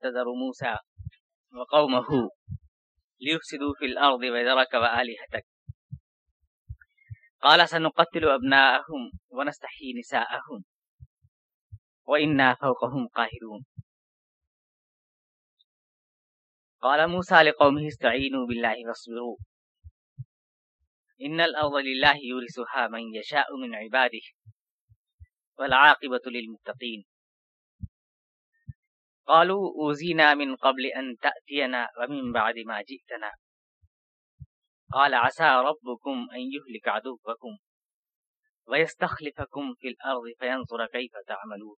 أتذر موسى وقومه ليفسدوا في الأرض وذرك وآلهتك. قال، سنقتل أبناءهم ونستحيي نساءهم وإنا فوقهم قاهرون. قال موسى لقومه، استعينوا بالله واصبروا. إن الأرض لله يورثها من يشاء من عباده والعاقبة للمتقين. قالوا أوزينا من قبل أن تأتينا ومن بعد ما جئتنا. قال عسى ربكم أن يهلك عدوكم ويستخلفكم في الأرض فينظر كيف تعملون.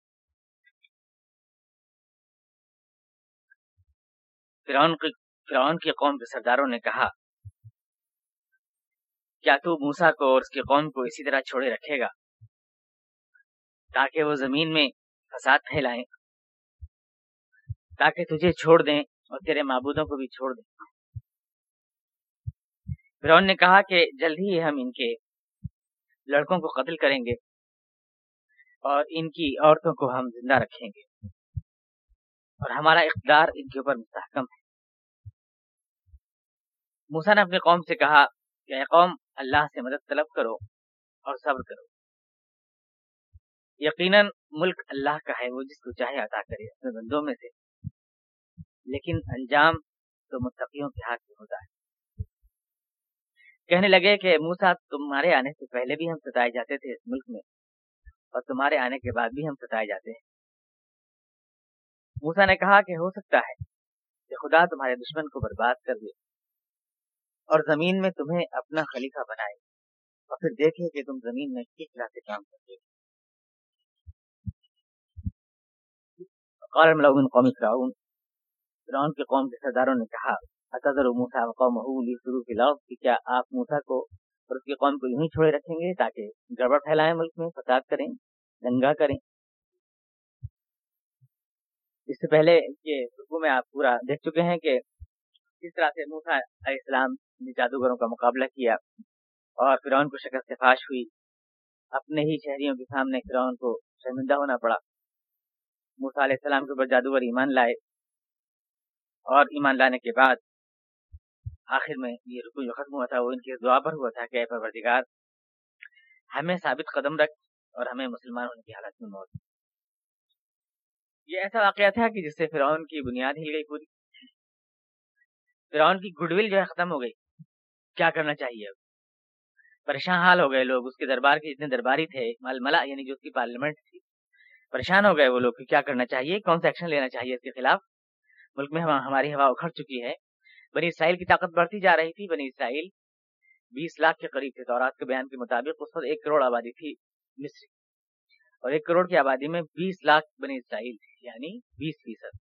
فرعون کی فرعون کی قوم کے سرداروں نے کہا، کیا تو موسا کو اور اس کی قوم کو اسی طرح چھوڑے رکھے گا تاکہ وہ زمین میں فساد پھیلائیں؟ تاکہ تجھے چھوڑ دیں اور تیرے معبودوں کو بھی چھوڑ دیں۔ فرعون نے کہا کہ جلد ہی ہم ان کے لڑکوں کو قتل کریں گے اور ان کی عورتوں کو ہم زندہ رکھیں گے۔ اور ہمارا اقدار ان کے اوپر مستحکم ہے۔ موسا نے اپنی قوم سے کہا کہ اے قوم، اللہ سے مدد طلب کرو اور صبر کرو۔ یقیناً ملک اللہ کا ہے، وہ جس کو چاہے عطا کرے، اپنے بندوں میں سے۔ لیکن انجام تو متقیوں کے ہاتھ میں ہوتا ہے۔ کہنے لگے کہ موسا تمہارے آنے سے پہلے بھی ہم ستائے جاتے تھے اس ملک میں، اور تمہارے آنے کے بعد بھی ہم ستائے جاتے ہیں۔ موسا نے کہا کہ ہو سکتا ہے کہ خدا تمہارے دشمن کو برباد کر دے اور زمین میں تمہیں اپنا خلیفہ بنائے اور پھر دیکھے کہ تم زمین میں کس طرح سے کام کرتے قال الملأ من قوم فرعون فرعون کے قوم کے سرداروں نے کہا اتذر موسیٰ وقومه لیفسدوا فی کہ کیا آپ موسیٰ کو اور اس کی قوم کو یوں ہی چھوڑے رکھیں گے تاکہ گڑبڑ پھیلائیں ملک میں، فساد کریں دنگا کریں؟ اس سے پہلے یہ رکو میں آپ پورا دیکھ چکے ہیں کہ کس طرح سے موسیٰ علیہ السلام نے جادوگروں کا مقابلہ کیا اور فرعون کو شکست فاش ہوئی۔ اپنے ہی شہریوں کے سامنے فرعون کو شرمندہ ہونا پڑا۔ موسیٰ علیہ السلام کے اوپر جادوگر ایمان لائے۔ اور ایمان لانے کے بعد آخر میں یہ رکو جو ختم ہوا تھا، وہ ان کی دعا پر ہوا تھا کہ اے پروردگار، ہمیں ثابت قدم رکھ اور ہمیں مسلمان ہونے کی حالت میں موت یہ ایسا واقعہ تھا کہ جس سے فرعون کی بنیاد ہل گئی پوری۔ فرعون کی گڈ ول جو ہے ختم ہو گئی۔ کیا کرنا چاہیے پریشان حال ہو گئے لوگ۔ اس کے دربار کے جتنے درباری تھے، مل ملا یعنی جو اس کی پارلیمنٹ تھی، پریشان ہو گئے وہ لوگ کہ کیا کرنا چاہیے؟ کون سا ایکشن لینا چاہیے اس کے خلاف؟ ملک میں ہماری ہوا اکھڑ چکی ہے۔ بنی اسرائیل کی طاقت بڑھتی جا رہی تھی۔ بنی اسرائیل بیس لاکھ کے قریب تھے۔ دورات کے بیان کے مطابق اس وقت ایک کروڑ آبادی تھی مصر اور ایک کروڑ کی آبادی میں بیس لاکھ بنی اسرائیل تھی یعنی بیس فیصد۔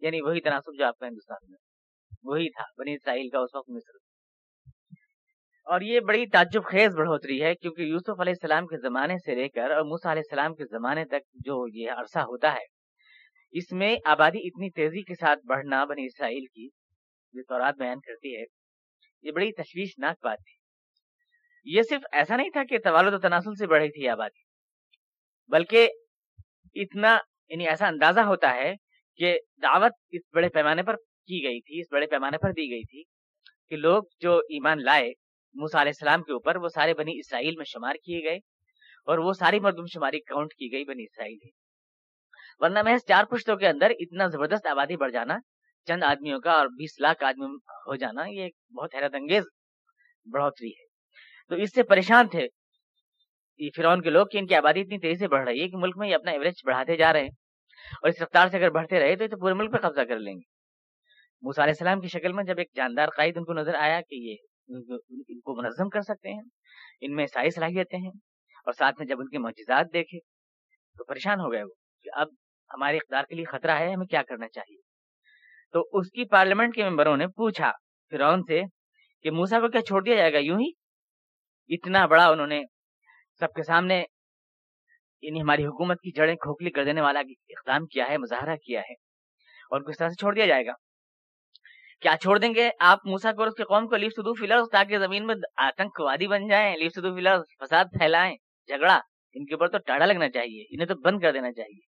یعنی وہی تناسب جو آپ کا ہندوستان میں۔ وہی تھا، بنی اسرائیل کا اس وقت مصر۔ اور یہ بڑی تعجب خیز بڑھوتری ہے، کیونکہ یوسف علیہ السلام کے زمانے سے لے کر اور موسا علیہ السلام کے زمانے تک جو یہ عرصہ ہوتا ہے اس میں آبادی اتنی تیزی کے ساتھ بڑھنا بنی اسرائیل کی جو تورات بیان کرتی ہے، یہ بڑی تشویشناک بات تھی۔ یہ صرف ایسا نہیں تھا کہ توالد و تناسل سے بڑھی تھی آبادی، بلکہ اتنا یعنی ایسا اندازہ ہوتا ہے کہ دعوت اس بڑے پیمانے پر کی گئی تھی، اس بڑے پیمانے پر دی گئی تھی کہ لوگ جو ایمان لائے موسا علیہ السلام کے اوپر، وہ سارے بنی اسرائیل میں شمار کیے گئے اور وہ ساری مردم شماری کاؤنٹ کی گئی بنی اسرائیل ورنہ محض چار پشتوں کے اندر اتنا زبردست آبادی بڑھ جانا، چند آدمیوں کا اور بیس لاکھ آدمی ہو جانا، یہ بہت حیرت انگیز بڑھوتری ہے۔ تو اس سے پریشان تھے فرعون کے لوگ کہ ان کی آبادی اتنی تیزی سے بڑھ رہی ہے کہ ملک میں یہ اپنا ایوریج بڑھاتے جا رہے ہیں۔ اور اس رفتار سے اگر بڑھتے رہے تو یہ تو پورے ملک پہ قبضہ کر لیں گے۔ موسیٰ علیہ السلام کی شکل میں جب ایک جاندار قائد ان کو نظر آیا کہ یہ ان کو منظم کر سکتے ہیں، ان میں ساری صلاحیتیں ہیں اور ساتھ میں جب ان کے معجزات دیکھے تو پریشان ہو گئے وہ کہ اب ہمارے اقدار کے لیے خطرہ ہے، ہمیں کیا کرنا چاہیے؟ تو اس کی پارلیمنٹ کے ممبروں نے پوچھا، فرعون سے کہ موسا کو کیا چھوڑ دیا جائے گا؟ یوں ہی؟ اتنا بڑا انہوں نے سب کے سامنے یعنی ہماری حکومت کی جڑیں کھوکھلی کر دینے والا اقدام کیا ہے، مظاہرہ کیا ہے اور کس طرح سے چھوڑ دیا جائے گا؟ کیا چھوڑ دیں گے آپ موسا کو اور اس کے قوم کو؟ لیف سدو فلر تاکہ زمین میں آتنک وادی بن جائیں، لیف سدو فلر فساد پھیلائیں، جھگڑا، ان کے اوپر تو ٹاڑا لگنا چاہیے، انہیں تو بند کر دینا چاہیے۔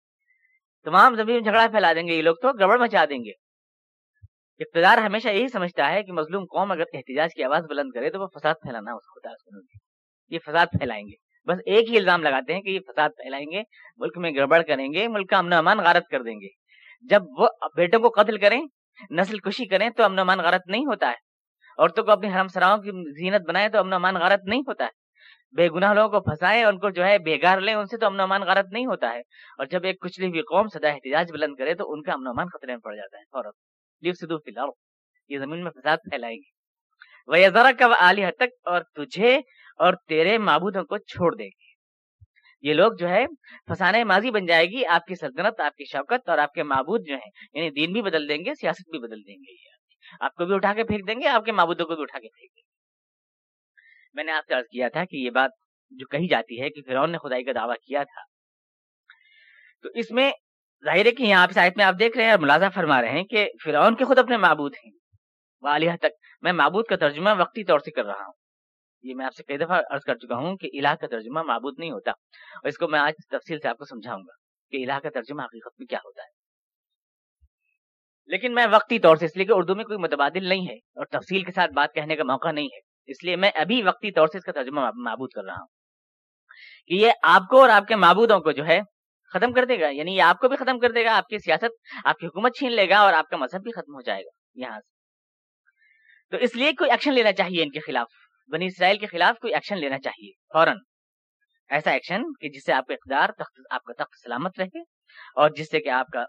تمام زمین میں جھگڑا پھیلا دیں گے، یہ لوگ تو گڑبڑ مچا دیں گے۔ اقتدار ہمیشہ یہی سمجھتا ہے کہ مظلوم قوم اگر احتجاج کی آواز بلند کرے تو وہ فساد پھیلانا ہوتا ہے یہ فساد پھیلائیں گے۔ بس ایک ہی الزام لگاتے ہیں کہ یہ فساد پھیلائیں گے، ملک میں گڑبڑ کریں گے، ملک کا امن و امان غارت کر دیں گے۔ جب وہ بیٹوں کو قتل کریں، نسل کشی کریں تو امن و امان غارت نہیں ہوتا ہے۔ عورتوں کو اپنی حرم سراؤں کی زینت بنائے تو امن و امان غارت نہیں ہوتا ہے۔ بے گناہ لوگوں کو پھنسائے، ان کو جو ہے بےگار لیں، ان سے تو امن امان غارت نہیں ہوتا ہے۔ اور جب ایک کچلی ہوئی قوم سدا احتجاج بلند کرے تو ان کا امن امان خطرے میں پڑ جاتا ہے، فوراً۔ لیو سدو فی الحال یہ زمین میں فساد پھیلائے گی۔ وہ ذرا کا عالیہ تک اور تجھے اور تیرے معبودوں کو چھوڑ دے گی۔ یہ لوگ جو ہے فسانے ماضی بن جائے گی، آپ کی سلطنت، آپ کی شوکت اور آپ کے معبود جو ہیں یعنی دین بھی بدل دیں گے، سیاست بھی بدل دیں گے۔ آپ کو بھی اٹھا کے پھینک دیں گے، آپ کے معبودوں کو بھی اٹھا کے پھینک دیں گے۔ میں نے آپ سے عرض کیا تھا کہ یہ بات جو کہی جاتی ہے کہ فرعون نے خدائی کا دعویٰ کیا تھا۔ تو اس میں ظاہر ہے کہ یہاں آپ میں آپ دیکھ رہے ہیں اور ملازہ فرما رہے ہیں کہ فرعون کے خود اپنے معبود ہیں۔ والیہ تک میں معبود کا ترجمہ وقتی طور سے کر رہا ہوں۔ یہ میں آپ سے کئی دفعہ عرض کر چکا ہوں کہ الہ کا ترجمہ معبود نہیں ہوتا۔ اور اس کو میں آج تفصیل سے آپ کو سمجھاؤں گا کہ الہ کا ترجمہ حقیقت میں کیا ہوتا ہے۔ لیکن میں وقتی طور سے، اس لیے کہ اردو میں کوئی متبادل نہیں ہے اور تفصیل کے ساتھ بات کہنے کا موقع نہیں ہے۔ اس لیے میں ابھی وقتی طور سے اس کا ترجمہ معبود کر رہا ہوں کہ یہ آپ کو اور آپ کے معبودوں کو جو ہے ختم کر دے گا یعنی یہ آپ کو بھی ختم کر دے گا، آپ کی سیاست، آپ کی حکومت چھین لے گا اور آپ کا مذہب بھی ختم ہو جائے گا، یہاں سے۔ تو اس لیے کوئی ایکشن لینا چاہیے ان کے خلاف، بنی اسرائیل کے خلاف کوئی ایکشن لینا چاہیے، فوراً۔ ایسا ایکشن کہ جس سے آپ کا اقدار تخت، آپ کا تخت سلامت رہے اور جس سے کہ آپ کا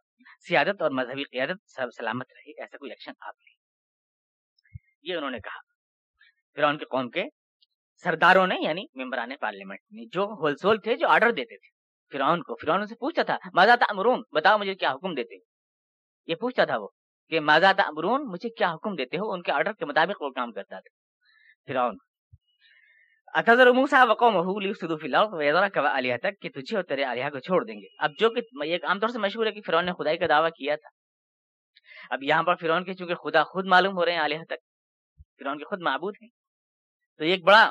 سیادت اور مذہبی قیادت سب سلامت رہے، ایسا کوئی ایکشن آپ لیں یہ انہوں نے کہا۔ پھر ان کے قوم کے سرداروں نے یعنی ممبران پارلیمنٹ نے، جو ہول سول تھے، جو آرڈر دیتے تھے فرعون کو۔ فرعون سے پوچھتا تھا، ماذا امرون بتاؤ مجھے کیا حکم دیتے ہو؟ یہ پوچھتا تھا وہ کہ، ماذا امرون مجھے کیا حکم دیتے ہو؟ ان کے آرڈر کے مطابق وہ کام کرتا تھا۔ فرعون، اتذر موسا وقومه ليفسدوا في الارض ويذرك والهتك کہ تجھے اور تیرے الہہ کو چھوڑ دیں گے۔ اب جو کہ ایک عام طور سے مشہور ہے کہ فرعون نے خدائی کا دعویٰ کیا تھا۔ اب یہاں پر فرعون کے، چونکہ خدا خود معلوم ہو رہے ہیں الہہ تک، فرعون کے خود معبود ہیں۔ تو یہ ایک بڑا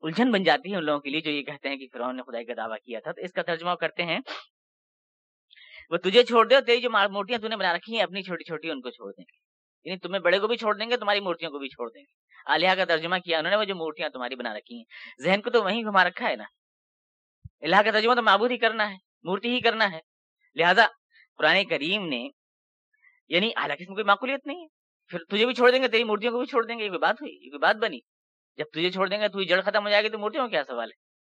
الجھن بن جاتی ہے ان لوگوں کے لیے جو یہ کہتے ہیں کہ فرعون نے خدائی کا دعویٰ کیا تھا۔ تو اس کا ترجمہ کرتے ہیں، وہ تجھے چھوڑ دے اور تیری جو مورتیاں تو نے بنا رکھی ہیں، اپنی چھوٹی چھوٹی ان کو چھوڑ دیں۔ گے یعنی تمہیں بڑے کو بھی چھوڑ دیں گے، تمہاری مورتیوں کو بھی چھوڑ دیں گے۔ عالیہ کا ترجمہ کیا، انہوں نے وہ جو مورتیاں تمہاری بنا رکھی ہیں۔ ذہن کو تو وہیں گھما رکھا ہے نا۔ اللہ کا ترجمہ تو معبود ہی کرنا ہے، مورتی ہی کرنا ہے۔ لہذا قرآن کریم نے یعنی حالانکہ اس میں کوئی معقولیت نہیں ہے۔ پھر تجھے بھی چھوڑ دیں گے، تیری مورتیوں کو بھی چھوڑ دیں گے، یہ کوئی بات ہوئی، یہ کوئی بات بنی۔ جب تجھے چھوڑ دیں گے تو جڑ ختم ہو جائے گی، تو مورتیوں کیا سوال ہے؟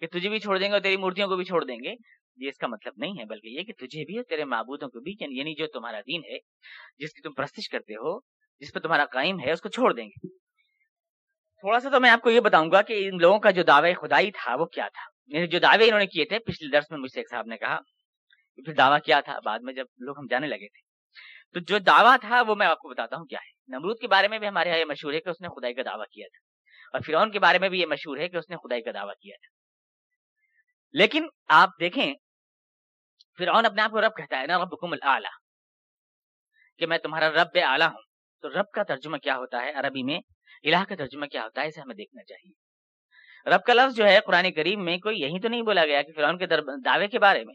کہ تجھے بھی چھوڑ دیں گے اور تیری مورتیوں کو بھی چھوڑ دیں گے، یہ اس کا مطلب نہیں ہے، بلکہ یہ کہ تجھے بھی اور تیرے معبودوں کو بھی یعنی-, یعنی جو تمہارا دین ہے، جس کی تم پرستش کرتے ہو، جس پہ تمہارا قائم ہے، اس کو چھوڑ دیں گے۔ تھوڑا سا تو میں آپ کو یہ بتاؤں گا کہ ان لوگوں کا جو دعوی خدائی تھا، وہ کیا تھا؟ یعنی جو دعوے انہوں نے کیے تھے، پچھلے درس میں مجھ سے ایک صاحب نے کہا کہ پھر دعویٰ کیا تھا؟ بعد میں جب لوگ ہم جانے لگے تھے۔ تو جو دعویٰ تھا، وہ میں آپ کو بتاتا ہوں کیا ہے۔ نمرود کے بارے میں بھی ہمارے یہاں یہ مشہور ہے کہ اس نے خدائی کا دعویٰ کیا تھا۔ اور فرعون کے بارے میں بھی یہ مشہور ہے کہ اس نے خدائی کا دعویٰ کیا تھا۔ لیکن آپ دیکھیں، فرعون اپنے آپ کو رب کہتا ہے نا رب حکم کہ میں تمہارا رب اعلیٰ ہوں۔ تو رب کا ترجمہ کیا ہوتا ہے عربی میں؟ الہ کا ترجمہ کیا ہوتا ہے، اسے ہمیں دیکھنا چاہیے۔ رب کا لفظ جو ہے قرآن کریم میں کوئی یہی تو نہیں بولا گیا کہ فرعون کے دعوے کے بارے میں۔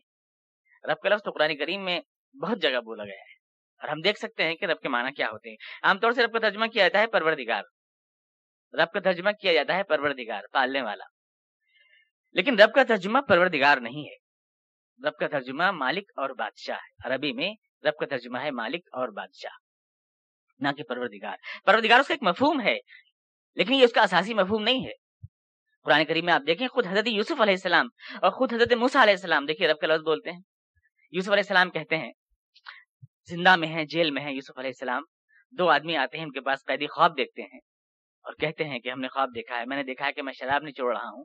رب کا لفظ تو قرآن کریم میں بہت جگہ بولا گیا ہے۔ اور ہم دیکھ سکتے ہیں کہ رب کے معنی کیا ہوتے ہیں۔ عام طور سے رب کا ترجمہ کیا جاتا ہے، پروردگار۔ رب کا ترجمہ کیا جاتا ہے پروردگار، پالنے والا۔ لیکن رب کا ترجمہ پروردگار نہیں ہے۔ رب کا ترجمہ مالک اور بادشاہ ہے۔ عربی میں رب کا ترجمہ ہے مالک اور بادشاہ، نہ کہ پروردگار۔ پروردگار اس کا ایک مفہوم ہے، لیکن یہ اس کا اساسی مفہوم نہیں ہے۔ قرآن کریم میں آپ دیکھیں، خود حضرت یوسف علیہ السلام اور خود حضرت موسا علیہ السلام، دیکھیے رب کا لفظ بولتے ہیں۔ یوسف علیہ السلام کہتے ہیں، زندہ میں ہیں، جیل میں ہیں یوسف علیہ السلام۔ دو آدمی آتے ہیں، ان کے پاس قیدی خواب دیکھتے ہیں۔ اور کہتے ہیں کہ ہم نے خواب دیکھا ہے، میں نے دیکھا ہے کہ میں شراب نہیں چھوڑ رہا ہوں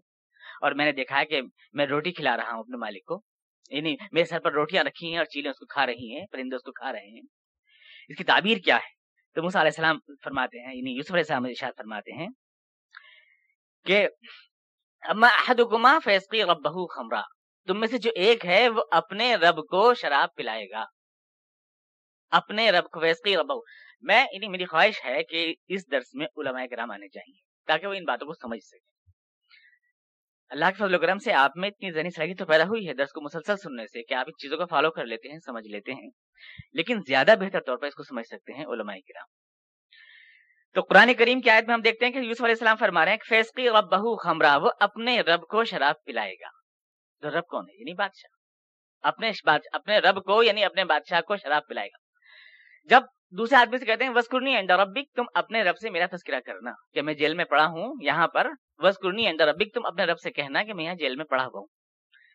اور میں نے دیکھا ہے کہ میں روٹی کھلا رہا ہوں اپنے مالک کو۔ یعنی میرے سر پر روٹیاں رکھی ہیں اور چیلیں اس کو کھا رہی ہیں، پرندے اس کو کھا رہے ہیں۔ اس کی تعبیر کیا ہے؟ تو موسیٰ علیہ السلام فرماتے ہیں یعنی یوسف علیہ السلام ارشاد فرماتے ہیں کہ اما احدکما فیسقی ربہ خمرہ تم میں سے جو ایک ہے وہ اپنے رب کو شراب پلائے گا۔ اپنے رب کو فیسقی میں یعنی میری خواہش ہے کہ اس درس میں علماء کرام آنے چاہیے تاکہ وہ ان باتوں کو سمجھ سکے۔ اللہ کے فضل و کرم سے آپ میں اتنی ذہنی صلاحیت تو پیدا ہوئی ہے درس کو مسلسل سننے سے کہ آپ ان چیزوں کو فالو کر لیتے ہیں، سمجھ لیتے ہیں، لیکن زیادہ بہتر طور پر اس کو سمجھ سکتے ہیں علماء کرام۔ تو قرآن کریم کی آیت میں ہم دیکھتے ہیں کہ یوسف علیہ السلام فرما رہے ہیں کہ فیسقی رب بہو خمرہ، وہ اپنے رب کو شراب پلائے گا۔ تو رب کون ہے؟ یعنی بادشاہ۔ اپنے اپنے رب کو یعنی اپنے بادشاہ کو شراب پلائے گا۔ جب دوسرے آدمی سے کہتے ہیں وسکرنی اینڈ ربک، تم اپنے رب سے میرا تذکرہ کرنا کہ میں جیل میں پڑا ہوں، یہاں پر وسکرنی اینڈ ربک، تم اپنے رب سے کہنا کہ میں یہاں جیل میں پڑا ہوا ہوں.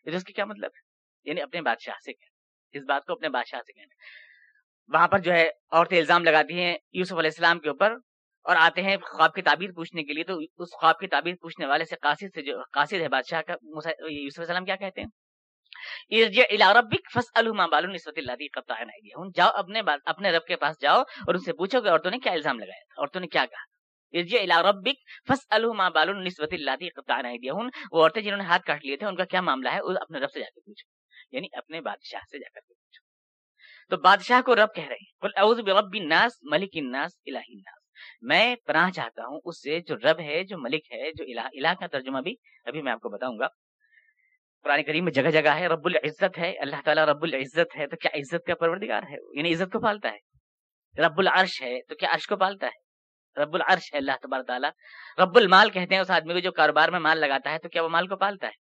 اس کی کیا مطلب ہے؟ یعنی اپنے بادشاہ سے کہنا، اس بات کو اپنے بادشاہ سے کہنا۔ وہاں پر جو ہے عورتیں الزام لگاتی ہیں یوسف علیہ السلام کے اوپر اور آتے ہیں خواب کی تعبیر پوچھنے کے لیے، تو اس خواب کی تعبیر پوچھنے والے سے قاصد سے جو قاصد ہے بادشاہ کا یوسف علیہ السلام کیا کہتے ہیں؟ جاؤ اپنے اپنے رب کے پاس جاؤ اور ان سے پوچھو کہ عورتوں نے کیا الزام لگایا تھا؟ عورتوں نے کیا کہا ربک فس الما بال نسبت اللہ وہ عورتیں جنہوں نے ہاتھ کاٹ لیے تھے، ان کا کیا معاملہ ہے؟ اپنے رب سے جا کے پوچھو۔ یعنی اپنے بادشاہ سے جا کر کے پوچھو۔ تو بادشاہ کو رب کہہ رہے ہیں، قل اعوذ برب الناس ملک الناس الہ الناس۔ میں پناہ چاہتا ہوں اس سے جو رب ہے، جو ملک ہے، جو الہ الہ کا ترجمہ بھی ابھی میں آپ کو بتاؤں گا۔ قرآن کریم میں جگہ جگہ ہے، رب العزت ہے، اللہ تعالیٰ رب العزت ہے، تو کیا عزت کا پروردگار ہے؟ یعنی عزت کو پالتا ہے۔ رب العرش ہے، تو کیا عرش کو پالتا ہے؟ رب العرش ہے، اللہ تبار تعالیٰ۔ رب المال کہتے ہیں اس آدمی کو جو کاروبار میں مال لگاتا ہے، تو کیا وہ مال کو پالتا ہے؟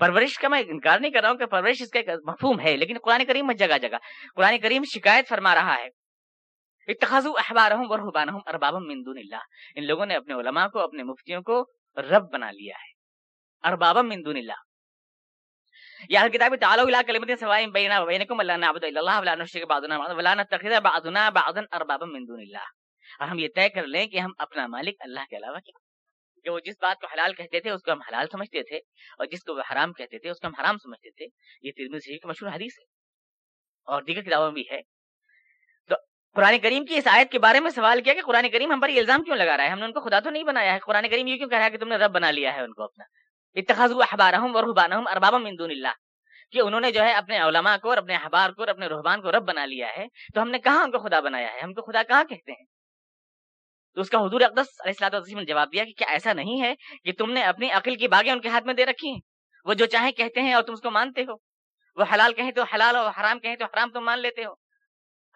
پرورش کا میں انکار نہیں کر رہا ہوں کہ پرورش اس کا ایک مفہوم ہے، لیکن قرآن کریم میں جگہ جگہ، قرآن کریم شکایت فرما رہا ہے۔ اربابم من دون اللہ۔ ان لوگوں نے اپنے علماء کو، اپنے مفتیوں کو رب بنا لیا ہے۔ اربابم من دون اللہ۔ یا کتاب تعالوا الى کلمت سواء بیننا وبینکم الا نعبد الا اللہ ولا نشرک بعضنا بعضا ولا نتخذ بعضنا بعضا اربابا من دون اللہ اور ہم یہ طے کر لیں کہ ہم اپنا مالک اللہ کے علاوہ کیا؟ کہ وہ جس بات کو حلال کہتے تھے اس کو ہم حلال سمجھتے تھے اور جس کو وہ حرام کہتے تھے اس کو ہم حرام سمجھتے تھے۔ یہ ترمذی شریف کی مشہور حدیث ہے۔ اور دیگر کتابوں میں بھی ہے۔ تو قرآن کریم کی اس آیت کے بارے میں سوال کیا کہ قرآن کریم ہم پر یہ الزام کیوں لگا رہا ہے؟ ہم نے ان کو خدا تو نہیں بنایا ہے۔ قرآن کریم یہ کیوں کہہ رہا ہے کہ تم نے رب بنا لیا ہے ان کو اپنا؟ اتخاذ احبارہم ورہبانہم اربابا من دون اللہ کہ انہوں نے جو ہے اپنے علماء کو اور اپنے احبار کو اور اپنے رحبان کو رب بنا لیا ہے، تو ہم نے کہاں ان کو خدا بنایا ہے؟ ہم کو خدا کہاں کہتے ہیں؟ تو اس کا حضور اقدس علیہ السلام نے جواب دیا کہ کیا ایسا نہیں ہے کہ تم نے اپنی عقل کی باغیں ان کے ہاتھ میں دے رکھی ہیں؟ وہ جو چاہیں کہتے ہیں اور تم اس کو مانتے ہو۔ وہ حلال کہیں تو حلال اور حرام کہیں تو حرام تم مان لیتے ہو۔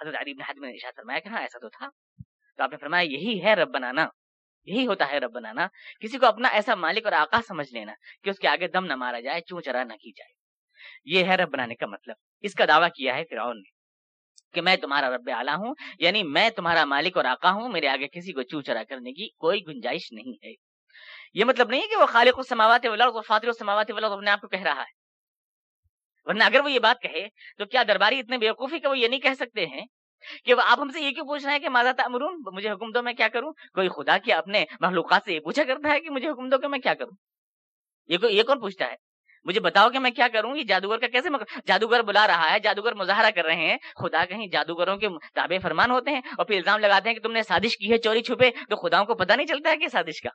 حضرت علی بن حاتم نے ارشاد فرمایا کہ ہاں ایسا تو تھا۔ تو آپ نے فرمایا یہی ہے رب بنانا۔ یہی ہوتا ہے رب بنانا۔ کسی کو اپنا ایسا مالک اور آقا سمجھ لینا کہ اس کے آگے دم نہ مارا جائے چون چرا نہ کی جائے۔ یہ ہے رب بنانے کا مطلب۔ اس کا دعویٰ کیا ہے فرعون نے کہ میں تمہارا رب اعلیٰ ہوں یعنی میں تمہارا مالک اور آقا ہوں، میرے آگے کسی کو چو چرا کرنے کی کوئی گنجائش نہیں ہے۔ یہ مطلب نہیں ہے کہ وہ خالق السماوات والارض فاطر السماوات والارض اپنے آپ کو کہہ رہا ہے۔ ورنہ اگر وہ یہ بات کہے تو کیا درباری اتنے بیوقوفی کہ وہ یہ نہیں کہہ سکتے ہیں؟ کہ وہ آپ ہم سے یہ کیوں پوچھ رہے ہیں کہ ماذا تعمرون مجھے حکم دو میں کیا کروں؟ کوئی خدا کی اپنے مخلوقات سے یہ پوچھا کرتا ہے کہ مجھے حکم دو کہ میں کیا کروں؟ یہ یہ کون پوچھتا ہے؟ مجھے بتاؤ کہ میں کیا کروں؟ یہ جادوگر کا کیسے جادوگر بلا رہا ہے، جادوگر مظاہرہ کر رہے ہیں۔ خدا کہیں جادوگروں کے تابع فرمان ہوتے ہیں اور پھر الزام لگاتے ہیں کہ تم نے سازش کی ہے، چوری چھپے تو خداؤں کو پتہ نہیں چلتا ہے کہ سازش کا۔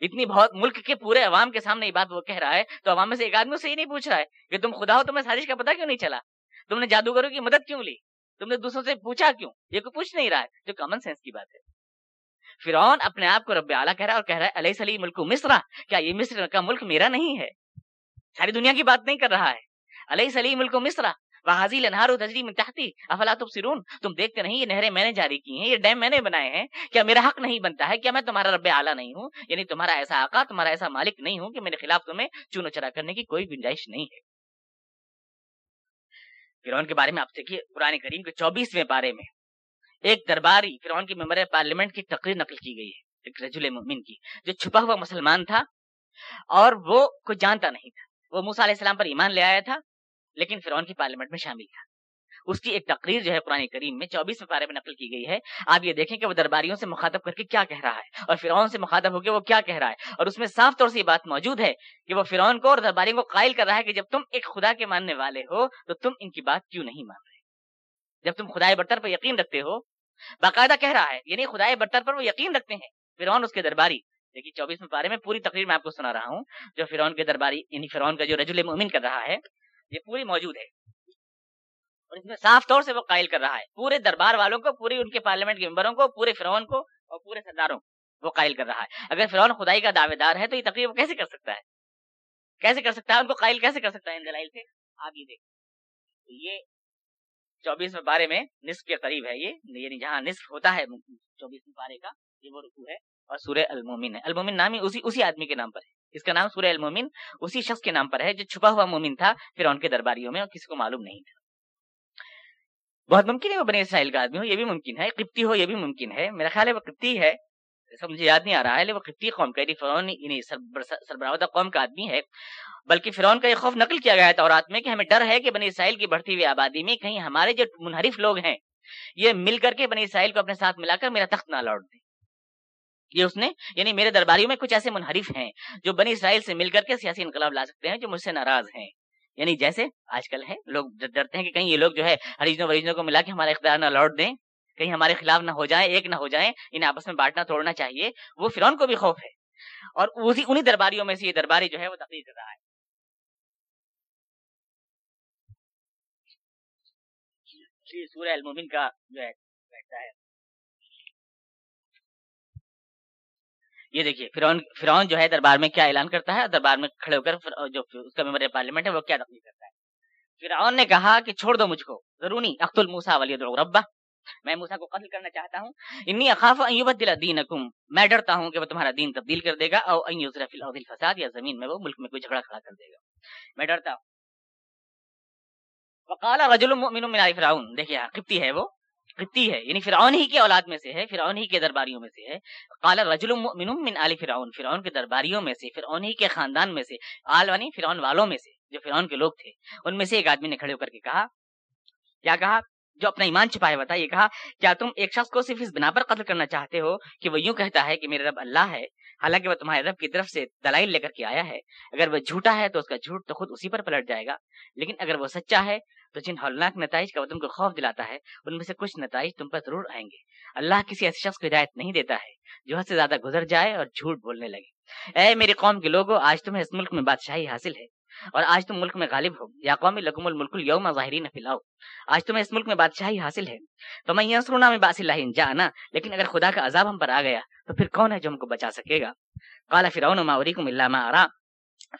اتنی بہت ملک کے پورے عوام کے سامنے یہ بات وہ کہہ رہا ہے تو عوام میں سے ایک آدمی سے یہ نہیں پوچھ رہا ہے کہ تم خدا ہو تمہیں سازش کا پتہ کیوں نہیں چلا؟ تم نے جادوگروں کی مدد کیوں لی؟ تم نے دوسروں سے پوچھا کیوں؟ یہ کوئی پوچھ نہیں رہا ہے۔ جو کامن سینس کی بات ہے۔ فرعون اپنے آپ کو رب اعلیٰ کہہ رہا ہے اور کہہ رہا ہے علیہ سلی ملک مصرا کیا یہ مصر کا ملک میرا نہیں ہے؟ ساری دنیا کی بات نہیں کر رہا ہے۔ علیہ سلی ملک مصرا وحاضی لنہار و تجری من تحتی افلا تبصرون تم دیکھتے نہیں، یہ نہریں میں نے جاری کی ہیں، یہ ڈیم میں نے بنائے ہیں۔ کیا میرا حق نہیں بنتا ہے؟ کیا میں تمہارا رب اعلیٰ نہیں ہوں؟ یعنی تمہارا ایسا آقا، تمہارا ایسا مالک نہیں ہوں کہ میرے خلاف تمہیں چونو چرا کرنے کی کوئی گنجائش نہیں ہے۔ فرعون کے بارے میں آپ دیکھیے قرآن کریم کے چوبیسویں پارے میں۔ ایک درباری فرعون کی ممبر پارلیمنٹ کی تقریر نقل کی گئی ہے، ایک رجل مومن کی، جو چھپا ہوا مسلمان تھا اور وہ کوئی جانتا نہیں تھا۔ وہ موسا علیہ السلام پر ایمان لے آیا تھا، لیکن فرعون کی پارلیمنٹ میں شامل تھا۔ اس کی ایک تقریر جو ہے قرآن کریم میں چوبیسویں پارے میں نقل کی گئی ہے۔ آپ یہ دیکھیں کہ وہ درباریوں سے مخاطب کر کے کیا کہہ رہا ہے اور فرعون سے مخاطب ہو کے وہ کیا کہہ رہا ہے۔ اور اس میں صاف طور سے یہ بات موجود ہے کہ وہ فرعون کو اور درباریوں کو قائل کر رہا ہے کہ جب تم ایک خدا کے ماننے والے ہو تو تم ان کی بات کیوں نہیں مان رہے؟ جب تم خدا برتر پر یقین رکھتے ہو، باقاعدہ کہہ رہا ہے یعنی خدا برتر پر وہ یقین رکھتے ہیں، فرعون اس کے درباری۔ دیکھیے چوبیسویں پارے میں پوری تقریر میں آپ کو سنا رہا ہوں، جو فرعون کے درباری یعنی فرعون کا جو رجل مومن کر رہا ہے، یہ پوری موجود ہے۔ اور اس میں صاف طور سے وہ قائل کر رہا ہے۔ پورے دربار والوں کو، پوری ان کے پارلیمنٹ کے ممبروں کو، پورے فرعون کو اور پورے سرداروں کو وہ قائل کر رہا ہے۔ اگر فرعون خدائی کا دعوے دار ہے تو یہ تقریر وہ کیسے کر سکتا ہے؟ کیسے کر سکتا ہے؟ ان کو قائل کیسے کر سکتا ہے؟ ان دلائل سے آگے دیکھ یہ چوبیسویں پارے میں نصف کے قریب ہے یہ یعنی جہاں نصف ہوتا ہے چوبیسویں پارے کا، یہ وہ رکو ہے اور سورہ المومن ہے۔ المومن نام ہی اسی اسی آدمی کے نام پر ہے۔ اس کا نام سورہ المومن اسی شخص کے نام پر ہے جو چھپا ہوا مومن تھا پھر ان کے درباریوں میں اور کسی کو معلوم نہیں تھا۔ بہت ممکن ہے وہ بنے اسرائیل کا آدمی ہو، یہ بھی ممکن ہے۔ قبطی ہو، یہ بھی ممکن ہے۔ میرا خیال ہے وہ قبطی ہے۔ ایسا مجھے یاد نہیں آ رہا ہے وہ قبطی قوم کا یعنی فرعون یعنی سربراہ قوم کا آدمی ہے۔ بلکہ فرعون کا یہ خوف نقل کیا گیا ہے تورات میں کہ ہمیں ڈر ہے کہ بنی اسرائیل کی بڑھتی ہوئی آبادی میں کہیں ہمارے جو منحرف لوگ ہیں، یہ مل کر کے بنی اسرائیل کو اپنے ساتھ ملا کر میرا تخت نہ لوٹ دیں۔ یہ اس نے یعنی میرے درباریوں میں کچھ ایسے منحرف ہیں جو بنی اسرائیل سے مل کر کے سیاسی انقلاب لا سکتے ہیں جو مجھ سے ناراض ہیں۔ یعنی جیسے آج کل ہے لوگ ڈرتے ہیں کہ کہیں یہ لوگ جو ہے ہریجنوں وریجنوں کو ملا کے ہمارا اختیار نہ لوٹ دیں، کہیں ہمارے خلاف نہ ہو جائیں، ایک نہ ہو جائیں، انہیں آپس میں بانٹنا توڑنا چاہیے، وہ فرون کو بھی خوف ہے۔ اور اسی انہی درباریوں میں سے یہ درباری جو ہے وہ تقریر کر رہا ہے۔ سورہ المومن کا جو ہے بیٹھتا ہے۔ یہ دیکھیے، فرعون فرعون جو ہے دربار میں کیا اعلان کرتا ہے؟ دربار میں کھڑے ہو کر جو اس کا ممبر پارلیمنٹ ہے، وہ کیا تقریر کرتا ہے؟ فرعون نے کہا کہ چھوڑ دو مجھ کو، ضروری اخت الموسا ولی ربا میں موسا کو قتل کرنا چاہتا ہوں۔ انی اخاف ان یبدل دینکم۔ میں ڈرتا ہوں کہ وہ تمہارا دین تبدیل کر دے گا، او ان فی الارض الفساد، یا زمین میں وہ ملک میں کوئی جھگڑا کھڑا کر دے گا۔ میں ڈرتا ہوں۔ وقال رجل مؤمن من آل فرعون۔ دیکھیں ہاں، قبطی ہے وہ۔ قبطی ہے یعنی فرعون ہی کے اولاد میں سے ہے، فرعون ہی کے درباریوں میں سے ہے۔ قال رجل مؤمن من آل فرعون فرعون کے درباریوں میں سے، فرعون ہی کے خاندان میں سے، آل ونی فرعون والوں میں سے، جو فرعون کے لوگ تھے۔ ان میں سے ایک آدمی نے کھڑے ہو کر کے کہا، کیا کہا؟ جو اپنا ایمان چھپائے بتا یہ کہا، کیا تم ایک شخص کو صرف اس بنا پر قتل کرنا چاہتے ہو کہ وہ یوں کہتا ہے کہ میرے رب اللہ ہے؟ حالانکہ وہ تمہارے رب کی طرف سے دلائل لے کر کے آیا ہے۔ اگر وہ جھوٹا ہے تو اس کا جھوٹ تو خود اسی پر پلٹ جائے گا۔ لیکن اگر وہ سچا ہے تو جن ہولناک نتائج کا وہ تم کو خوف دلاتا ہے، ان میں سے کچھ نتائج تم پر ضرور آئیں گے۔ اللہ کسی ایسے شخص کو ہدایت نہیں دیتا ہے جو حد سے زیادہ گزر جائے اور جھوٹ بولنے لگے۔ اے میری قوم کے لوگوں آج تمہیں اس ملک میں بادشاہی حاصل ہے اور آج تم ملک میں غالب ہو۔ یا قومی لکم الملک اليوم ظاہرین فلاؤ آج تمہیں اس ملک میں بادشاہی حاصل ہے۔ تو میں یہ میں باس اللہ جانا لیکن اگر خدا کا عذاب ہم پر آ گیا تو پھر کون ہے جو ہم کو بچا سکے گا؟ قال فرعون ما اریکم الا ما ارا۔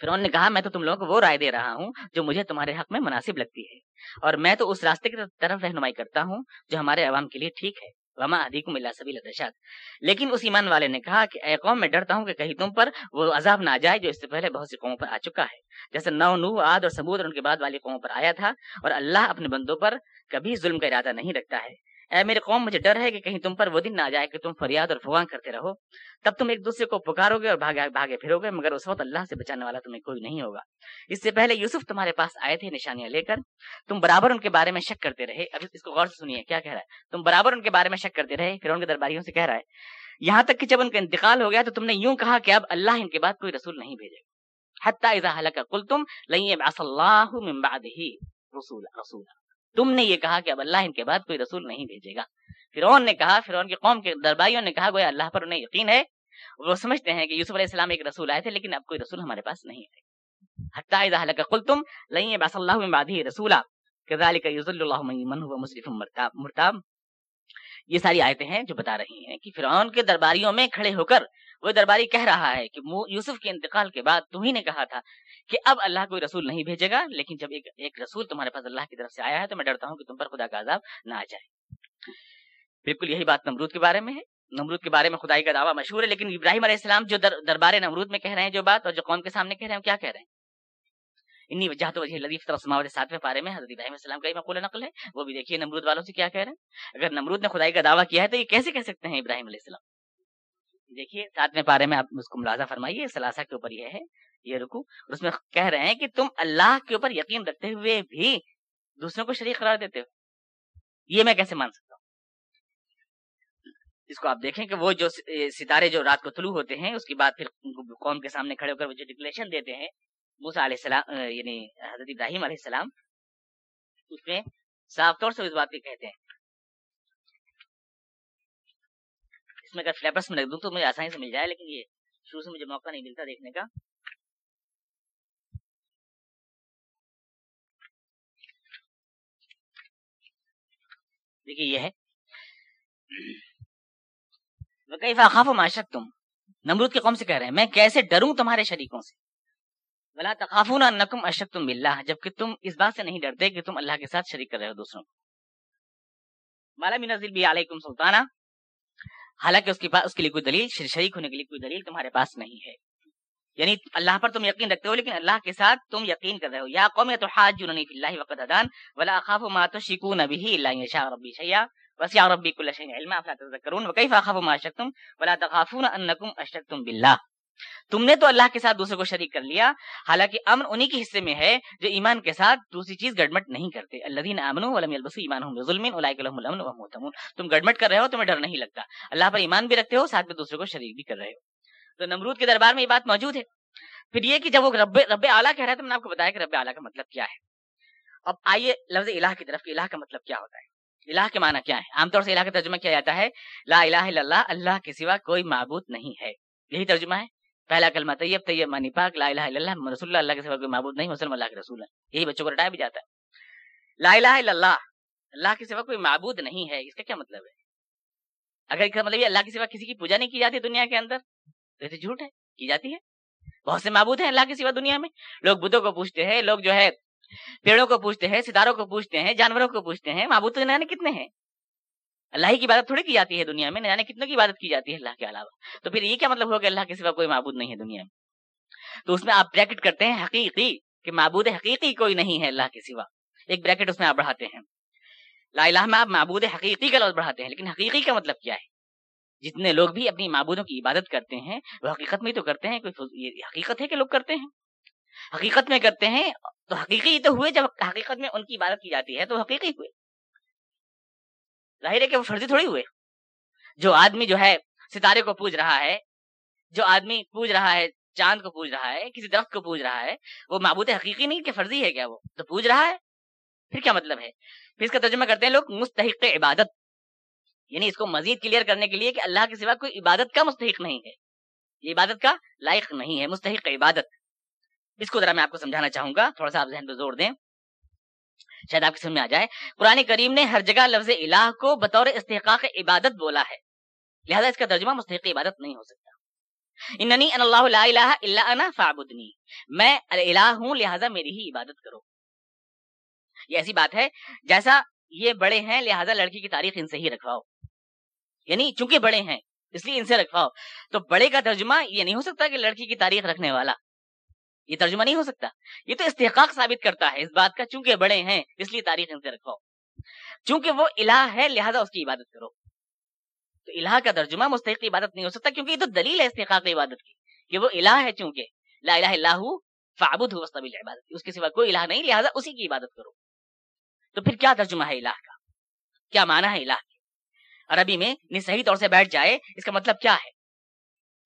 فرعون نے کہا، میں تو تم لوگوں کو وہ رائے دے رہا ہوں جو مجھے تمہارے حق میں مناسب لگتی ہے۔ اور میں تو اس راستے کی طرف رہنمائی کرتا ہوں جو ہمارے عوام کے لیے ٹھیک ہے۔ وما ادیکم اللہ سبیل الرشاد لیکن اس ایمان والے نے کہا کہ، اے قوم، میں ڈرتا ہوں کہ کہیں تم پر وہ عذاب نہ آ جائے جو اس سے پہلے بہت سی قوموں پر آ چکا ہے۔ جیسے نو نو آد اور سمود اور ان کے بعد والی قوموں پر آیا تھا اور اللہ اپنے بندوں پر کبھی ظلم کا ارادہ نہیں رکھتا ہے۔ اے میرے قوم، مجھے ڈر ہے کہ کہیں تم پر وہ دن نہ جائے کہ تم فریاد اور فواں کرتے رہو۔ تب تم ایک دوسرے کو پکارو گے اور بھاگے بھاگے پھرو گے مگر اس وقت اللہ سے بچانے والا تمہیں کوئی نہیں ہوگا۔ اس سے پہلے یوسف تمہارے پاس آئے تھے نشانیاں لے کر۔ تم برابر ان کے بارے میں شک کرتے رہے۔ اب اس کو غور سے سنیے، کیا کہہ رہا ہے؟ تم برابر ان کے بارے میں شک کرتے رہے پھر ان کے درباریوں سے کہہ رہا ہے، یہاں تک کہ جب ان کا انتقال ہو گیا تو تم نے یوں کہا کہ اب اللہ ان کے بعد کوئی رسول نہیں بھیجے گا۔ حتی اذا حلق قلتم، لن يبعث الله من بعده رسول رسول تم نے یہ کہا کہ اب اللہ ان کے بعد کوئی رسول نہیں بھیجے گا۔ فرعون نے کہا، فرعون کی قوم کے درباریوں نے کہا، گویا اللہ پر انہیں یقین ہے۔ وہ سمجھتے ہیں کہ یوسف علیہ السلام ایک رسول آئے تھے، لیکن اب کوئی رسول ہمارے پاس نہیں ہے حتی اذا حلق قلتم، لن يبعث الله من بعده رسولا۔ كذلك يذل الله من هو مسرف مرتاب۔ یہ ساری آیتیں ہیں جو بتا رہی ہیں کہ فرعون کے درباریوں میں کھڑے ہو کر وہ درباری کہہ رہا ہے کہ یوسف کے انتقال کے بعد تم ہی نے کہا تھا کہ اب اللہ کوئی رسول نہیں بھیجے گا، لیکن جب ایک ایک رسول تمہارے پاس اللہ کی طرف سے آیا ہے تو میں ڈرتا ہوں کہ تم پر خدا کا عذاب نہ آ جائے۔ بالکل یہی بات نمرود کے بارے میں ہے۔ نمرود کے بارے میں خدائی کا دعویٰ مشہور ہے، لیکن ابراہیم علیہ السلام جو در دربار نمرود میں کہہ رہے ہیں جو بات اور جو قوم کے سامنے کہہ رہے ہیں کیا کہہ رہے ہیں؟ انی وجہ تو وجہ لطیف طرف ساتویں پارے میں حضرت ابراہیم السلام کا ہی مقولہ نقل ہے۔ وہ بھی دیکھیے نمرود والوں سے کیا کہہ رہے ہیں۔ اگر نمرود نے خدائی کا دعویٰ کیا ہے تو یہ کیسے کہہ سکتے ہیں ابراہیم علیہ السلام؟ دیکھیے ساتویں پارے میں آپ اس کو ملازہ فرمائیے سلاسہ کے اوپر یہ ہے، یہ رکو اس میں کہہ رہے ہیں کہ تم اللہ کے اوپر یقین رکھتے ہوئے بھی دوسروں کو شریک قرار دیتے ہو۔ یہ میں کیسے مان سکتا ہوں؟ اس کو آپ دیکھیں کہ وہ جو ستارے جو رات کو طلوع ہوتے ہیں، اس کی بات پھر قوم کے سامنے کھڑے ہو کر وہ جو ڈکلیشن دیتے ہیں موسا علیہ السلام یعنی حضرت ابراہیم علیہ السلام، اس میں صاف طور سے اس بات کو کہتے ہیں۔ اس میں اگر فلیپس میں رکھ دوں تو مجھے آسانی سے مل جائے، لیکن یہ شروع سے مجھے موقع نہیں ملتا دیکھنے کا۔ دیکھیے، یہ ہے۔ کئی فاخاف و معاشق تم نمرود کے قوم سے کہہ رہے ہیں، میں کیسے ڈروں تمہارے شریکوں سے؟ بلا تقافون تخافون انکم اشکتم باللہ جبکہ تم اس بات سے نہیں ڈرتے کہ تم اللہ کے ساتھ شریک کر رہے ہو دوسروں کو۔ مالا منزل بھی علیکم سلطانہ حالانکہ اس کے پاس اس کے لیے کوئی دلیل شریک ہونے کے لیے کوئی دلیل تمہارے پاس نہیں ہے۔ یعنی اللہ پر تم یقین رکھتے ہو، لیکن اللہ کے ساتھ تم یقین کر رہے ہو۔ یا قوم تو حاج جنونی فی اللہ وقت ادان ولا اخاف ما تشکون به الا ان شاء ربی شیئا وسع ربی كل شيء علما فلا تذكرون وكيف اخاف ما اشركتم ولا تخافون انكم اشركتم بالله تم نے تو اللہ کے ساتھ دوسرے کو شریک کر لیا، حالانکہ امن انہی کے حصے میں ہے جو ایمان کے ساتھ دوسری چیز گڑمٹ نہیں کرتے۔ الذين امنوا ولم يلبسوا ایمانهم بظلم اولئک لهم الامن وهم مهتدون تم گڑمٹ کر رہے ہو، تمہیں ڈر نہیں لگتا۔ اللہ پر ایمان بھی رکھتے ہو، ساتھ میں دوسرے کو شریک بھی کر رہے ہو۔ تو نمرود کے دربار میں یہ بات موجود ہے۔ پھر یہ کہ جب وہ رب رب اعلیٰ کہہ رہا ہے تو میں نے آپ کو بتایا کہ رب اعلیٰ کا مطلب کیا ہے۔ اب آئیے لفظ الہ کی طرف، کہ الہ کا مطلب کیا ہوتا ہے۔ الہ کے معنی کیا ہے؟ عام طور سے الہ کا ترجمہ کیا جاتا ہے، لا الہ الا اللہ اللہ کے سوا کوئی معبود نہیں ہے۔ یہی ترجمہ ہے۔ پہلا کلمہ طیب طیب مانی پاک، لا الہ الا اللہ رسول اللہ اللہ کے سوا کوئی معبود نہیں مسلم اللہ کے رسول ہے یہی بچوں کو رٹایا بھی جاتا ہے. لا الہ الا اللہ اللہ کے سوا کوئی معبود نہیں ہے، اس کا کیا مطلب ہے؟ اگر اس کا مطلب یہ اللہ کے سوا کسی کی پوجا نہیں کی جاتی دنیا کے اندر، تو یہ جھوٹ ہے، کی جاتی ہے؟ بہت سے معبود ہیں اللہ کے سوا دنیا میں، لوگ بدھوں کو پوچھتے ہیں، لوگ جو ہے پیڑوں کو پوچھتے ہیں، ستاروں کو پوچھتے ہیں، جانوروں کو پوچھتے ہیں، معبود تو جانے کتنے ہیں؟ اللہ ہی کی عبادت تھوڑی کی جاتی ہے دنیا میں نہ جانے کی عبادت کی جاتی ہے اللہ کے علاوہ۔ تو پھر یہ کیا مطلب ہو کہ اللہ کے سوا کوئی معبود نہیں ہے دنیا میں؟ تو اس میں آپ بریکٹ کرتے ہیں حقیقی کہ معبود حقیقی کوئی نہیں ہے اللہ کے سوا۔ ایک بریکٹ اس میں آپ بڑھاتے ہیں۔ لا الہ میں آپ معبود حقیقی کا لفظ بڑھاتے ہیں، لیکن حقیقی کا مطلب کیا ہے؟ جتنے لوگ بھی اپنی معبودوں کی عبادت کرتے ہیں، وہ حقیقت میں تو کرتے ہیں، کوئی حقیقت ہے کہ لوگ کرتے ہیں؟ حقیقت میں کرتے ہیں تو حقیقی تو ہوئے، جب حقیقت میں ان کی عبادت کی جاتی ہے تو حقیقی ہوئے۔ ظاہر ہے کہ وہ فرضی تھوڑی ہوئے۔ جو آدمی جو ہے ستارے کو پوج رہا ہے، جو آدمی پوج رہا ہے، چاند کو پوج رہا ہے، کسی درخت کو پوج رہا ہے، وہ معبود حقیقی نہیں کہ فرضی ہے کیا وہ؟ تو پوج رہا ہے؟ پھر کیا مطلب ہے؟ پھر اس کا ترجمہ کرتے ہیں لوگ مستحق عبادت۔ یعنی اس کو مزید کلیئر کرنے کے لیے کہ اللہ کے سوا کوئی عبادت کا مستحق نہیں ہے۔ یہ عبادت کا لائق نہیں ہے، مستحق عبادت۔ اس کو ذرا میں آپ کو سمجھانا چاہوں گا، تھوڑا سا آپ ذہن پہ زور دیں۔ شاید آپ کی سمجھ میں آ جائے، قرآن کریم نے ہر جگہ لفظ الہ کو بطور استحقاق عبادت بولا ہے۔ لہذا اس کا ترجمہ مستحق عبادت نہیں ہو سکتا۔ اننی ان اللہ لا الہ الا انا فعبدنی میں الہ ہوں، لہذا میری ہی عبادت کرو۔ یہ ایسی بات ہے جیسا یہ بڑے ہیں، لہذا لڑکی کی تاریخ ان سے ہی رکھواؤ۔ یعنی چونکہ بڑے ہیں، اس لیے ان سے رکھواؤ۔ تو بڑے کا ترجمہ یہ نہیں ہو سکتا کہ لڑکی کی تاریخ رکھنے والا یہ ترجمہ نہیں ہو سکتا۔ یہ تو استحقاق ثابت کرتا ہے اس بات کا، چونکہ بڑے ہیں، اس لیے تاریخ ان سے رکھواؤ چونکہ وہ الہ ہے، لہذا اس کی عبادت کرو۔ تو الہ کا ترجمہ مستحق عبادت نہیں ہو سکتا، کیونکہ یہ تو دلیل ہے استحقاق عبادت کی کہ وہ الہ ہے چونکہ۔ لا الہ اللہ فعبد ہو عبادت اس کے سوا کوئی الہ نہیں، لہذا اسی کی عبادت کرو۔ تو پھر کیا ترجمہ ہے الہ کا؟ کیا معنی ہے الہ کے عربی میں صحیح طور سے بیٹھ جائے، اس کا مطلب کیا ہے؟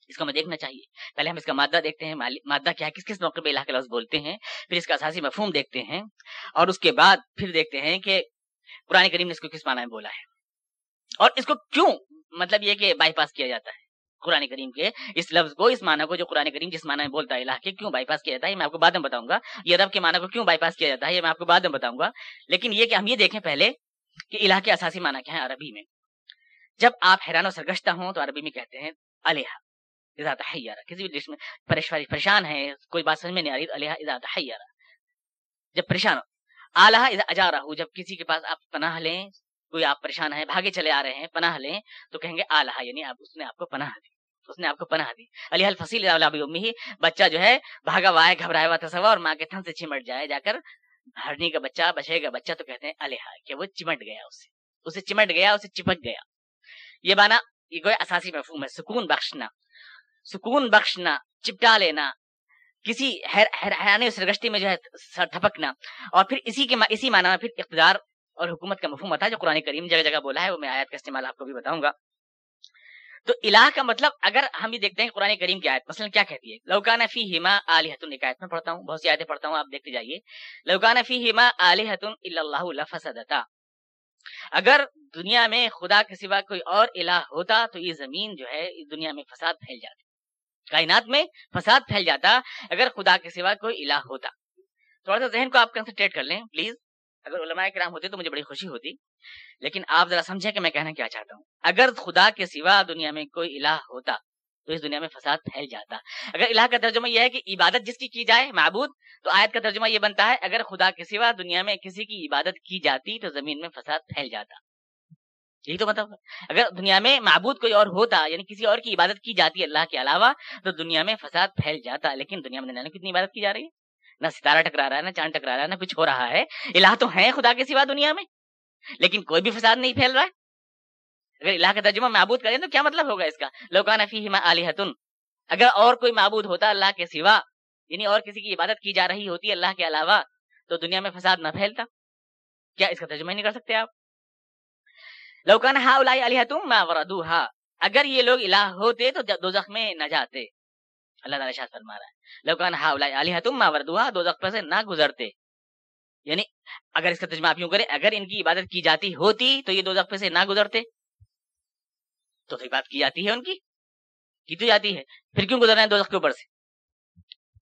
اس کو ہمیں دیکھنا چاہیے۔ پہلے ہم اس کا مادہ دیکھتے ہیں مادہ کیا ہے، کس کس موقع پہ الہ کے لفظ بولتے ہیں، پھر اس کا اساسی مفہوم دیکھتے ہیں اور اس کے بعد پھر دیکھتے ہیں کہ قرآن کریم نے اس کو کس معنی میں بولا ہے۔ اور اس کو کیوں مطلب یہ کہ بائی پاس کیا جاتا ہے قرآن کریم کے اس لفظ کو، اس معنی کو جو قرآن کریم جس معنی میں بولتا ہے الہ کے، کیوں بائی پاس کیا جاتا ہے میں آپ کو بعد میں بتاؤں گا۔ یہ رب کے معنی کو کیوں بائی پاس کیا جاتا ہے، یہ میں آپ کو بعد میں بتاؤں گا۔ لیکن یہ کہ ہم یہ دیکھیں پہلے کہ الہ کے اساسی معنی کیا ہے عربی میں۔ جب آپ حیران و سرگشتہ ہوں تو عربی میں کہتے ہیں علیہ اضاط حیارہ کسی بھی ڈش میں پریشانی پریشان ہے کوئی بات سمجھ میں نہیں آ رہی علیہ اضاط حیارہ جب پریشان ہو۔ آلہ اجا رہا جب کسی کے پاس آپ پناہ لیں، کوئی آپ پریشان ہے بھاگے چلے آ رہے ہیں، پناہ لیں، تو کہیں گے آلہ یعنی آپ، اس نے آپ کو پناہ دی۔ اس نے آپ کو پناہ دی۔ علی الفصیل امی ہی بچہ جو ہے، بھاگا ہوا ہے، گھبرایا ہوا تصور اور ماں کے تھن سے چمٹ جائے، جا کر ہرنی کا بچہ، بچے گا بچہ تو کہتے ہیں الحا کہ وہ چمٹ گیا اسے۔ اسے چمٹ گیا، اسے چپک گیا۔ یہ بانا یہ کوئی اساسی مفہوم ہے، سکون بخشنا۔ سکون بخشنا، چپٹا لینا، کسی حیرانی سرگشتی میں جو ہے سر تھپکنا اور پھر اسی کے اسی معنی میں پھر اقتدار اور حکومت کا مفہوم تھا جو قرآن کریم جگہ جگہ بولا ہے، وہ میں آیت کا استعمال آپ کو بھی بتاؤں گا۔ تو الہ کا مطلب اگر ہم یہ دیکھتے ہیں قرآن کریم کی آیت، مثلا کیا کہتی ہے؟ لوکان فی ہما علیحت نکایت میں پڑھتا ہوں، بہت سی آیتیں پڑھتا ہوں، آپ دیکھتے جائیے۔ لوکان فی ہما علیحت اللہ لفسدتا۔ اگر دنیا میں خدا کے سوا کوئی اور الہ ہوتا تو یہ زمین جو ہے اس دنیا میں فساد پھیل جاتی۔ کائنات میں فساد پھیل جاتا اگر خدا کے سوا کوئی الہ ہوتا۔ تھوڑا سا ذہن کو آپ کنسنٹریٹ کر لیں، پلیز۔ اگر علماء کرام ہوتے تو مجھے بڑی خوشی ہوتی، لیکن آپ ذرا سمجھیں کہ میں کہنا کیا چاہتا ہوں۔ اگر خدا کے سوا دنیا میں کوئی الہ ہوتا تو اس دنیا میں فساد پھیل جاتا۔ اگر الہ کا ترجمہ یہ ہے کہ عبادت جس کی کی جائے، معبود، تو آیت کا ترجمہ یہ بنتا ہے، اگر خدا کے سوا دنیا میں کسی کی عبادت کی جاتی تو زمین میں فساد پھیل جاتا۔ یہی تو مطلب اگر دنیا میں معبود کوئی اور ہوتا یعنی کسی اور کی عبادت کی جاتی اللہ کے علاوہ، تو دنیا میں فساد پھیل جاتا، لیکن دنیا میں کتنی عبادت کی جا رہی ہے۔ نہ ستارہ ٹکرا رہا ہے نہ چاند ٹکرا رہا ہے نہ کچھ ہو رہا ہے۔ الہ تو ہے خدا کے سوا دنیا میں، لیکن کوئی بھی فساد نہیں پھیل رہا ہے۔ اگر الہ کا ترجمہ معبود کریں تو کیا مطلب ہوگا اس کا؟ لوکان علیحتن اگر اور کوئی معبود ہوتا اللہ کے سوا یعنی اور کسی کی عبادت کی جا رہی ہوتی اللہ کے علاوہ، تو دنیا میں فساد نہ پھیلتا۔ کیا اس کا ترجمہ نہیں کر سکتے آپ؟ لوکان ہا وردوہا، اگر یہ لوگ الہ ہوتے تو دو میں نہ جاتے۔ اللہ تعالیٰ شاہ فرما رہا ہے۔ لوکان ہا علیہتم ما وردوہا دو پر سے نہ گزرتے۔ یعنی اگر اس کا ترجمہ آپ یوں کریں، اگر ان کی عبادت کی جاتی ہوتی تو یہ دو پہ سے نہ گزرتے۔ تو پھر بات کی جاتی ہے ان کی؟ کی تو جاتی ہے۔ پھر کیوں گزر رہے ہیں دو کے اوپر سے؟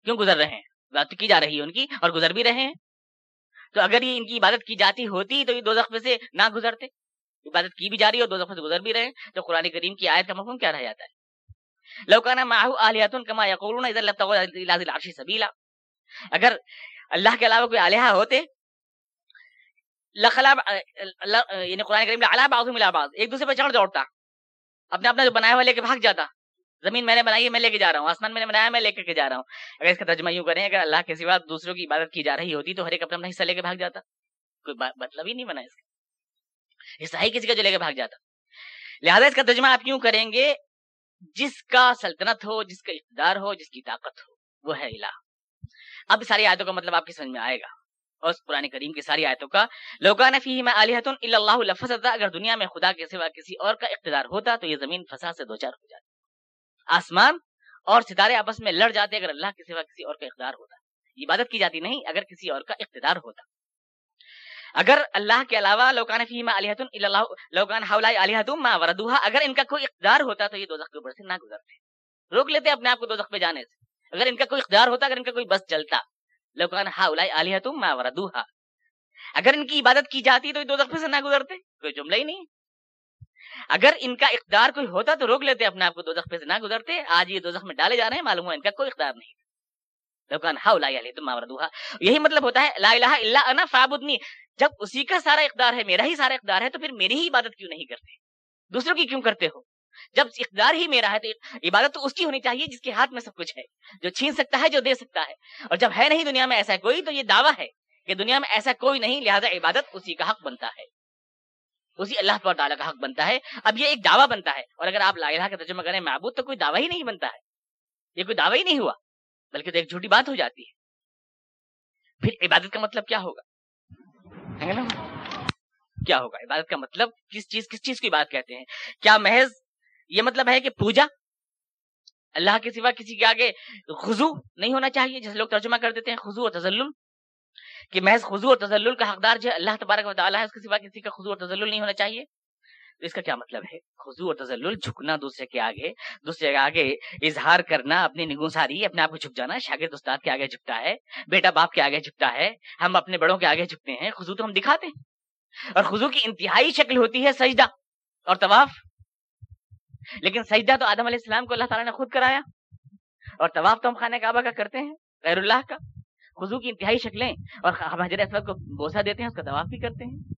کیوں گزر رہے ہیں؟ بات کی جا رہی ہے ان کی اور گزر بھی رہے ہیں۔ تو اگر یہ ان کی عبادت کی جاتی ہوتی تو یہ دو پہ سے نہ گزرتے۔ عبادت کی بھی جا رہی ہے اور دو سے گزر بھی رہے ہیں۔ تو قرآن کریم کی آیت کا مفہوم کیا رہ جاتا ہے؟ لوکانا ماہو آلیاتن کما یقولون سبیلا۔ اگر اللہ کے علاوہ کوئی آلیہ ہوتے، لخلا یعنی قرآن کریم علا بعض ملا بعض، ایک دوسرے پہ چڑھ دوڑتا، اپنے اپنا جو بنایا ہوا لے کے بھاگ جاتا، زمین میں نے بنائی ہے میں لے کے جا رہا ہوں، آسمان میں نے بنایا میں لے کے جا رہا ہوں۔ اگر اس کا ترجمہ یوں کریں، اگر اللہ کے سوا دوسروں کی عبادت کی جا رہی ہوتی تو ہر ایک اپنا اپنا حصہ لے کے بھاگ جاتا۔ کوئی مطلب ہی نہیں بنا اس کا۔ حصہ ہی کسی کا جو لے کے بھاگ جاتا۔ لہٰذا اس کا ترجمہ آپ کیوں کریں گے؟ جس کا سلطنت ہو، جس کا اقتدار ہو، جس کی طاقت ہو، وہ ہے الہ۔ اب ساری آیتوں کا مطلب آپ کی سمجھ میں آئے گا۔ اور پرانے کریم کی ساری آیتوں کا لوکان فی میں علیحت اللہ لفظ اگر دنیا میں خدا کے سوا کسی اور کا اقتدار ہوتا تو یہ زمین فساد سے دو چار ہو جاتی۔ آسمان اور ستارے آپس میں لڑ جاتے اگر اللہ کے سوا کسی اور کا اقتدار ہوتا۔ عبادت کی جاتی نہیں، اگر کسی اور کا اقتدار ہوتا۔ اگر اللہ کے علاوہ لوکان فی میں علیحت اللہ لوکان ما وردوہا، اگر ان کا کوئی اقتدار ہوتا تو یہ دو کے اوپر سے نہ گزرتے۔ روک لیتے اپنے آپ کو دو پہ جانے سے۔ اگر ان کا کوئی اقتدار ہوتا، اگر ان کا کوئی بس چلتا لوکان ما وردوہا۔ اگر ان کی عبادت کی جاتی تو یہ دو سے نہ گزرتے، کوئی جملہ ہی نہیں۔ اگر ان کا اقدار کوئی ہوتا تو روک لیتے اپنے آپ کو دو سے نہ گزرتے، آج یہ دو میں ڈالے جا رہے ہیں، معلوم ہوا ان کا کوئی اقدار نہیں۔ یہی مطلب ہوتا ہے، لا الہ الا انا فعبدنی جب اسی کا سارا اقدار ہے، میرا ہی سارا اقدار ہے، تو پھر میری ہی عبادت کیوں نہیں کرتے؟ دوسروں کی کیوں کرتے ہو؟ جب اقدار ہی میرا ہے، تو عبادت تو اس کی ہونی چاہیے جس کے ہاتھ میں سب کچھ ہے، جو چھین سکتا ہے، جو دے سکتا ہے۔ اور جب ہے نہیں دنیا میں ایسا کوئی، تو یہ دعویٰ ہے کہ دنیا میں ایسا کوئی نہیں، لہٰذا عبادت اسی کا حق بنتا ہے۔ اسی اللہ پر تعالیٰ کا حق بنتا ہے۔ اب یہ ایک دعویٰ بنتا ہے، اور اگر آپ لا الہ کا ترجمہ کریں، معبود تو کوئی دعویٰ ہی نہیں بنتا ہے۔ یہ کوئی دعویٰ ہی نہیں ہوا۔ بلکہ تو ایک جھوٹی بات ہو جاتی ہے۔ پھر عبادت کا مطلب کیا ہوگا؟ کیا ہوگا؟ عبادت کا مطلب کس چیز کس چیز کی بات کہتے ہیں؟ کیا محض یہ مطلب ہے کہ پوجا؟ اللہ کے سوا کسی کے آگے خزو نہیں ہونا چاہیے، جیسے لوگ ترجمہ کر دیتے ہیں خزو اور تزل کہ محض خزو اور تزل کا حقدار جو اللہ تبارک و تعالیٰ ہے، اس کے سوا کسی کا خزو اور تزل نہیں ہونا چاہیے۔ تو اس کا کیا مطلب ہے؟ خزو اور تزل جھکنا دوسرے کے آگے، دوسرے کے آگے اظہار کرنا، اپنی نگوساری اپنے آپ کو جھک جانا، شاگرد استاد کے آگے جھکتا ہے، بیٹا باپ کے آگے جھکتا ہے، ہم اپنے بڑوں کے آگے جھکتے ہیں خزو تو ہم دکھاتے ہیں۔ اور خزو کی انتہائی شکل ہوتی ہے سجدہ اور طواف۔ لیکن سجدہ تو آدم علیہ السلام کو اللہ تعالیٰ نے خود کرایا۔ اور طواف تو ہم خانہ کعبہ کا کرتے ہیں، غیر اللہ کا۔ خزو کی انتہائی شکلیں۔ اور ہم حضرت اسود کو بوسا دیتے ہیں، اس کا طواف بھی کرتے ہیں۔